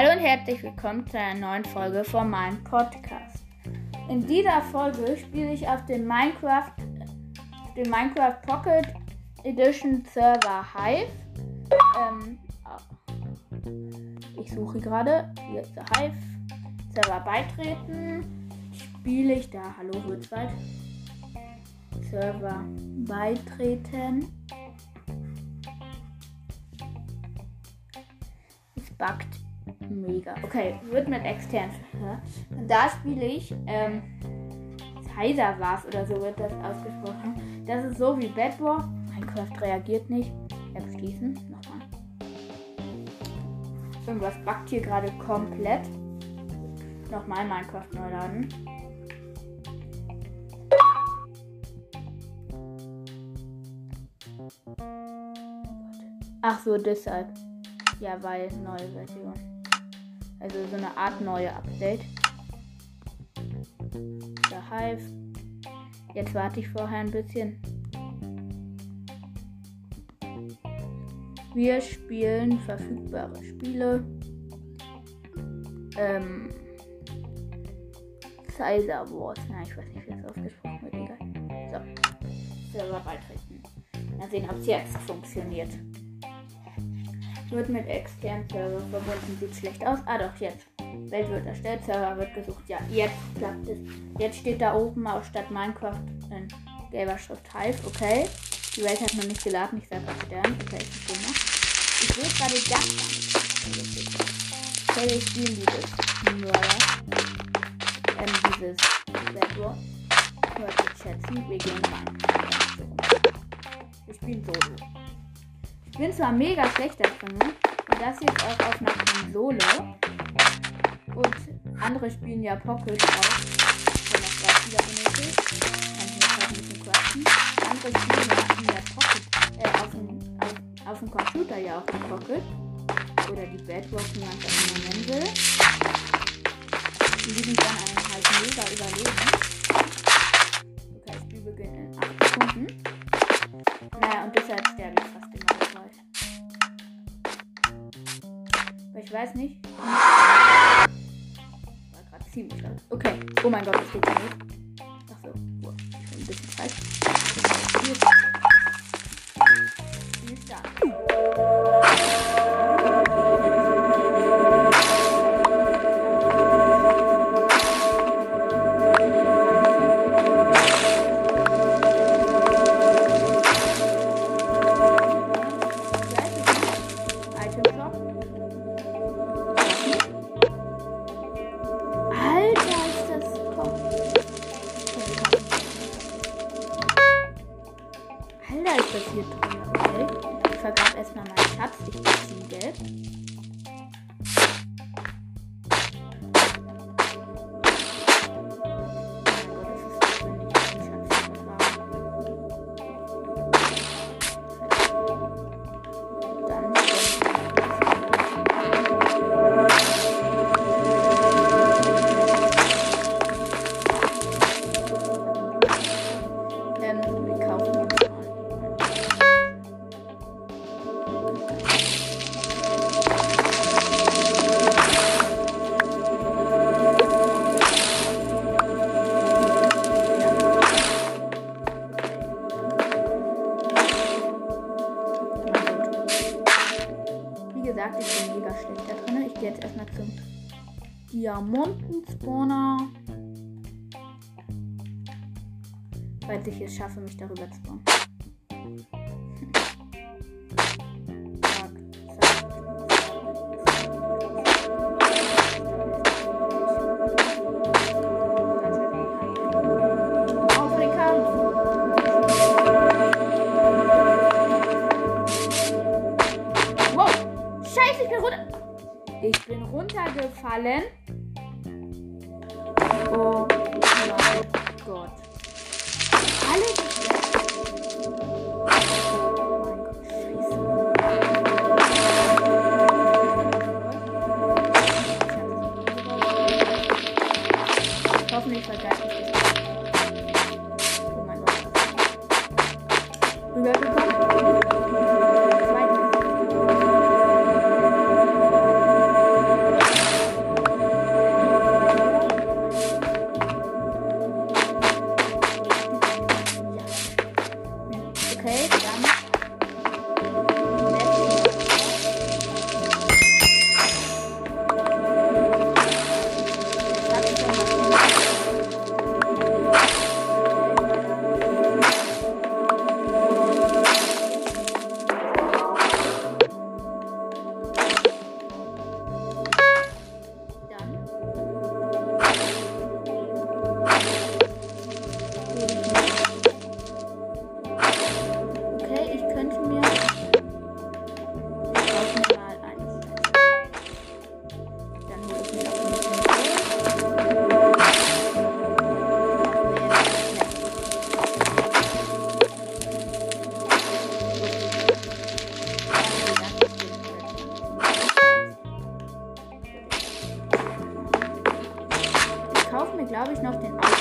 Hallo und herzlich willkommen zu einer neuen Folge von meinem Podcast. In dieser Folge spiele ich auf dem Minecraft, dem Minecraft Pocket Edition Server Hive. Ähm, ich suche gerade. Hier ist der Hive. Server beitreten. Spiele ich da. Hallo, Holzwald. Server beitreten. Es buggt mega. Okay, wird mit extern. Und da spiele ich, ähm, Heiser war es oder so wird das ausgesprochen. Das ist so wie Bedwar. Minecraft reagiert nicht. App schließen. Nochmal. Irgendwas backt hier gerade komplett. Nochmal Minecraft neu laden. Ach so, deshalb. Ja, weil neue Version. Also so eine Art neue Update. Der Hive. Jetzt warte ich vorher ein bisschen. Wir spielen verfügbare Spiele. Ähm. Caesar Wars. Nein, ich weiß nicht, wie das ausgesprochen wird. Egal. So. Server beitreten. Mal sehen, ob es jetzt funktioniert. Wird mit externen Server verbunden. Sieht schlecht aus. Ah, doch, jetzt. Welt wird erstellt, Server wird gesucht. Ja, jetzt klappt es. Jetzt steht da oben auch statt Minecraft in gelber Schrift Hive. Okay. Die Welt hat noch nicht geladen. Ich sage auch Stern. Okay, ich verstehe noch. Ich will gerade das Okay, wir spielen dieses Mörder. Ähm, dieses Bedrock. Hört schätzen. Wir gehen rein. Wir spielen Solo. Ich bin zwar mega schlecht da drin. Und das jetzt auch auf einer Konsole. Und andere spielen ja Pocket auch. Wenn das gerade wieder benötigt. Kann ich jetzt halt ein bisschen quatschen. Andere spielen ja Pocket. Äh, auf dem, auf, dem Computer ja auch die Pocket. Oder die Bedrock, wie man das immer nennen will. Die sind dann halt mega überlegen. Okay, Spielbeginn in ich weiß nicht. War gerade ziemlich laut. Okay. Oh mein Gott, das geht nicht. Gesagt, ich bin mega schlecht da drin. Ich gehe jetzt erstmal zum Diamanten-Spawner. Falls ich es schaffe, mich darüber zu bauen. glaube ich, noch den Auto.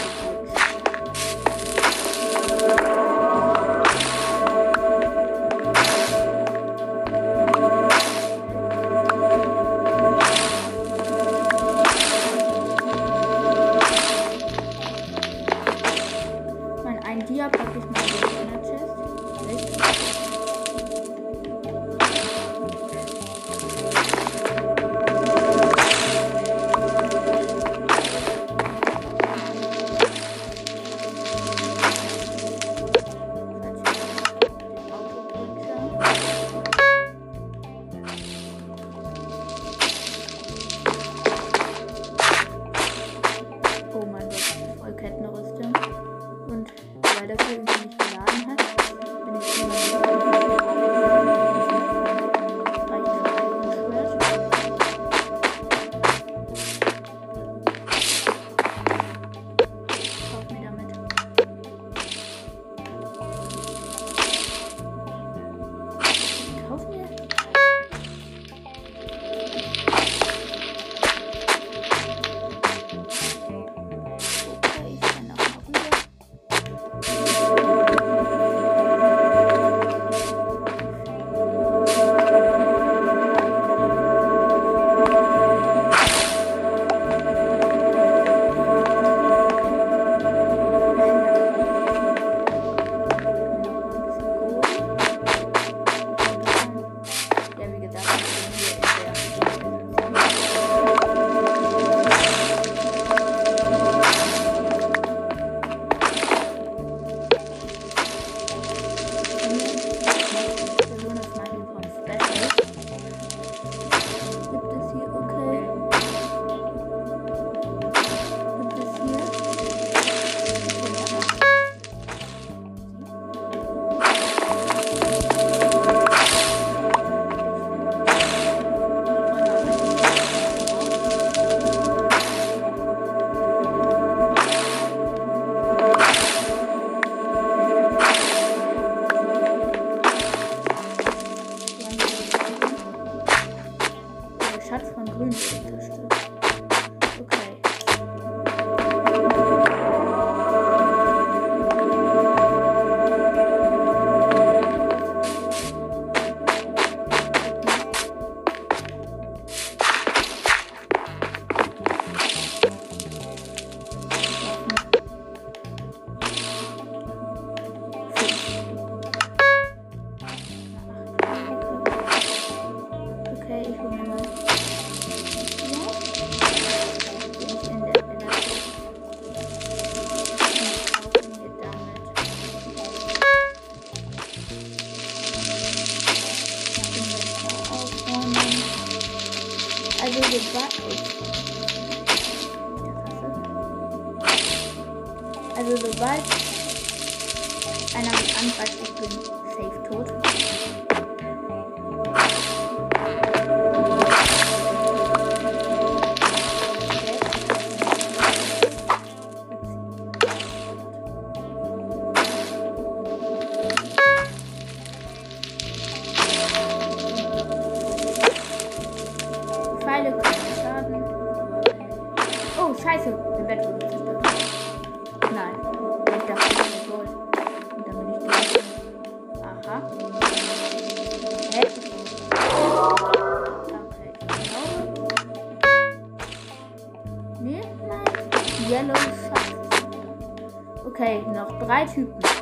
sobald einer mich angreift, ich bin safe tot. Yellow Shark. Okay, noch drei Typen.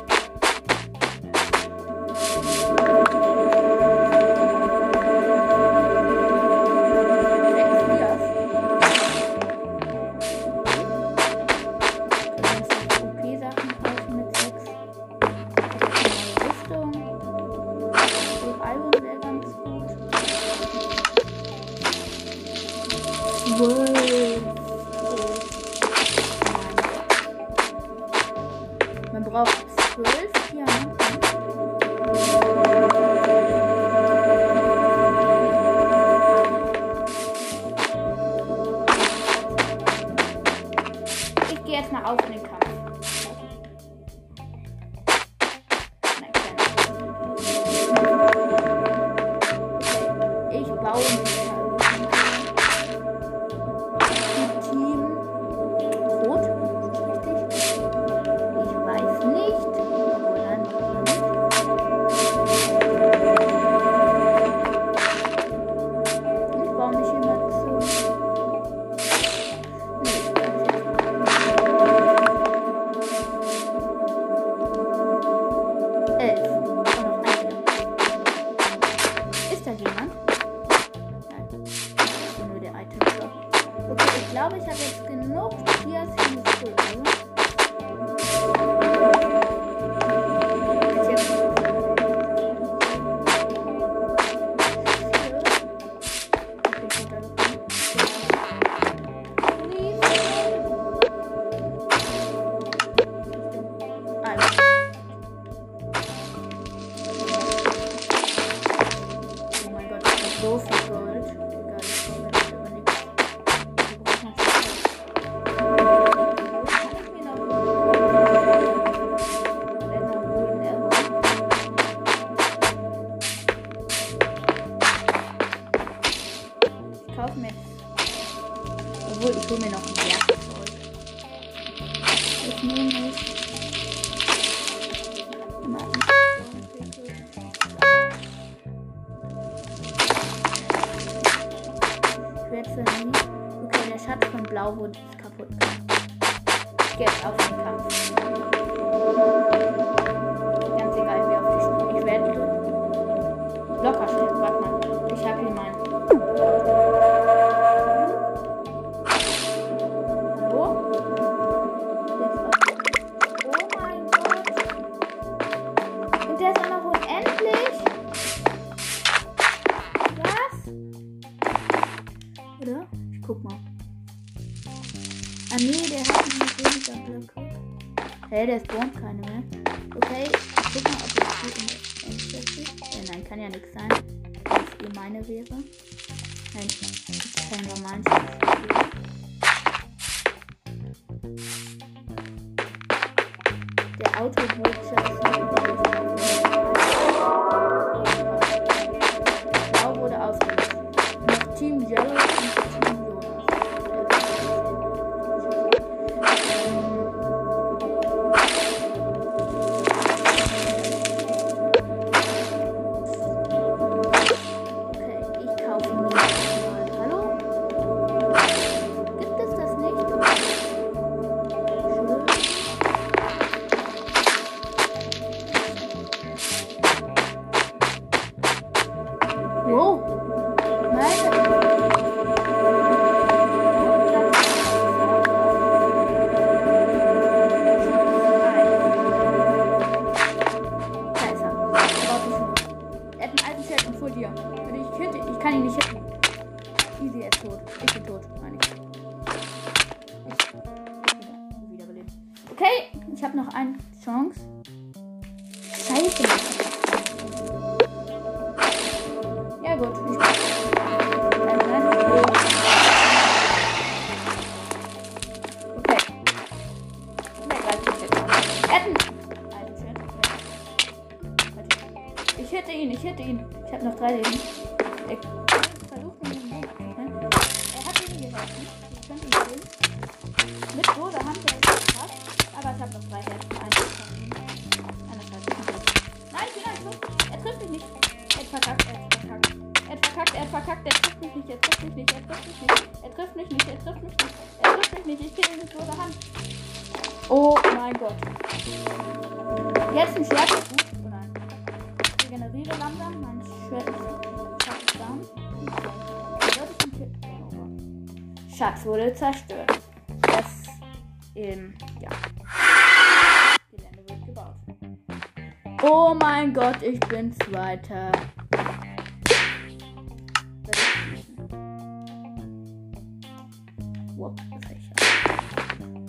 ich bin Zweiter.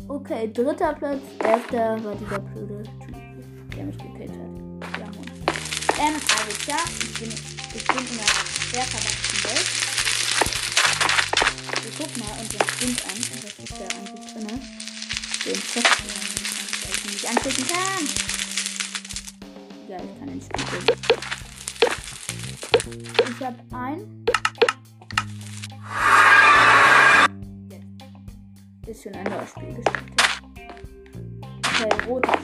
Okay, dritter Platz. Erster war dieser blöde Typ, der mich gekillt hat. Ja, Mann. Ähm, also ja, ich bin, ich bin in einer sehr verwachsenen Welt. Wir gucken mal unseren Kind an. Und das ist der eigentlich drin. Den Chef, den ich nicht anklicken kann. Digga, ich kann ins Spiel. Ich hab ein. Jetzt ist schon ein neues Spiel gespielt. Okay, roter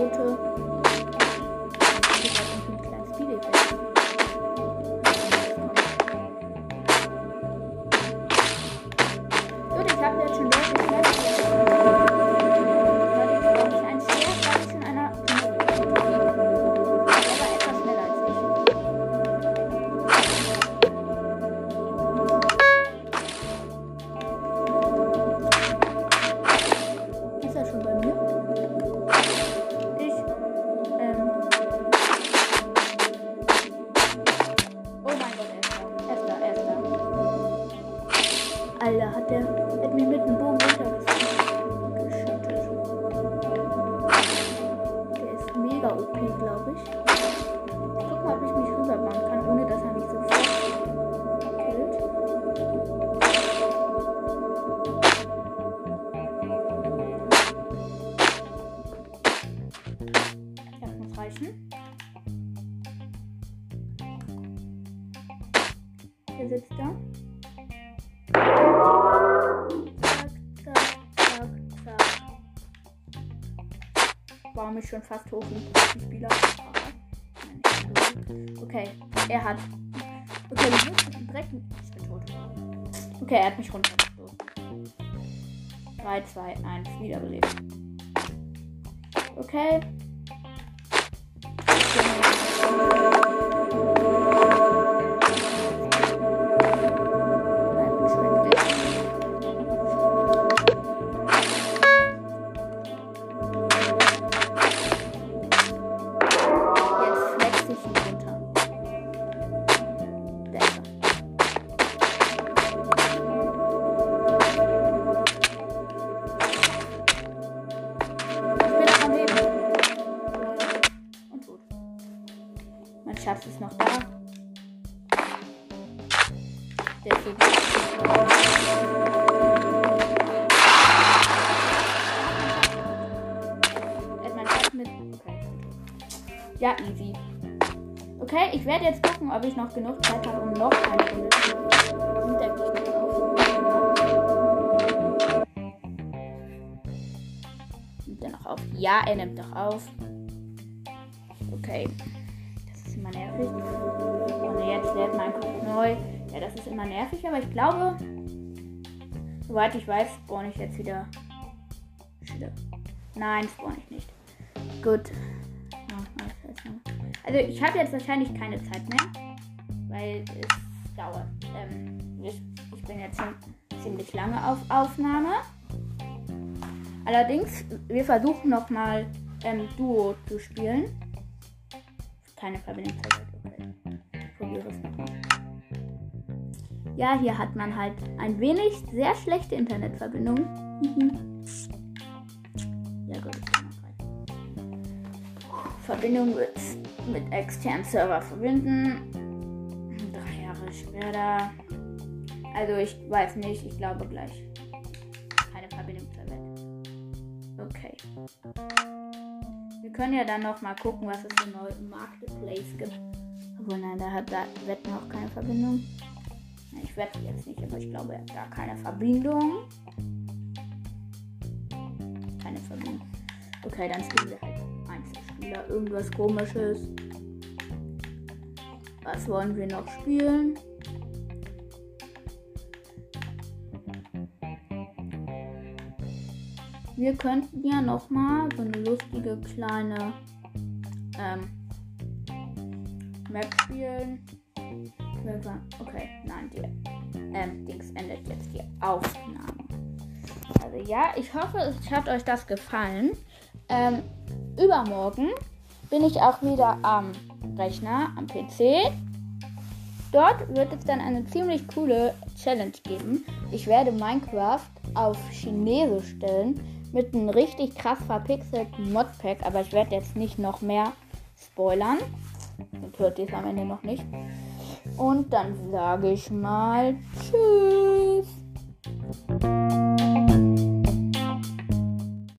Gute. Mich mit dem Bogen schon fast hoch wie ein Spieler. Okay, er hat. Okay, ich muss direkt. Ich bin tot. Okay, er hat mich runtergestoßen. 3, 2, 1, wiederbelebt. Okay. Schatz ist noch da. Der ist mit. Okay. Ja, easy. Okay, ich werde jetzt gucken, ob ich noch genug Zeit habe, um noch eine Runde zu er mich noch auf? Nimmt er noch auf? Ja, er nimmt noch auf. Okay. Nervig. Und jetzt lädt mein Kopf neu. Ja, das ist immer nervig, aber ich glaube, soweit ich weiß, spawn ich jetzt wieder. Nein, spawn ich nicht. Gut. Erstmal. Also ich habe jetzt wahrscheinlich keine Zeit mehr, weil es dauert. Ähm, ich, ich bin jetzt schon ziemlich lange auf Aufnahme. Allerdings, wir versuchen nochmal ähm, Duo zu spielen. Keine Verbindung. Ja, hier hat man halt ein wenig sehr schlechte Internetverbindung. ja gut. Verbindung mit, mit externen Server verbinden. Drei Jahre später. Also ich weiß nicht, ich glaube gleich. Keine Verbindung zur Welt. Okay. Wir können ja dann noch mal gucken, was es für neue Marketplace gibt. Obwohl, nein, da hat da Wetten auch keine Verbindung. Wette jetzt nicht, aber ich glaube, er hat gar keine Verbindung. Keine Verbindung. Okay, dann spielen wir halt Einzelspieler. Irgendwas komisches. Was wollen wir noch spielen? Wir könnten ja noch mal so eine lustige kleine ähm, Map spielen. Irgendwann- Okay, nein, die ähm, Dings endet jetzt die Aufnahme. Also ja, ich hoffe, es hat euch das gefallen. Ähm, übermorgen bin ich auch wieder am Rechner, am PC. Dort wird es dann eine ziemlich coole Challenge geben. Ich werde Minecraft auf Chinesisch stellen mit einem richtig krass verpixelten Modpack, aber ich werde jetzt nicht noch mehr spoilern. Dann hört ihr es am Ende noch nicht. Und dann sage ich mal Tschüss.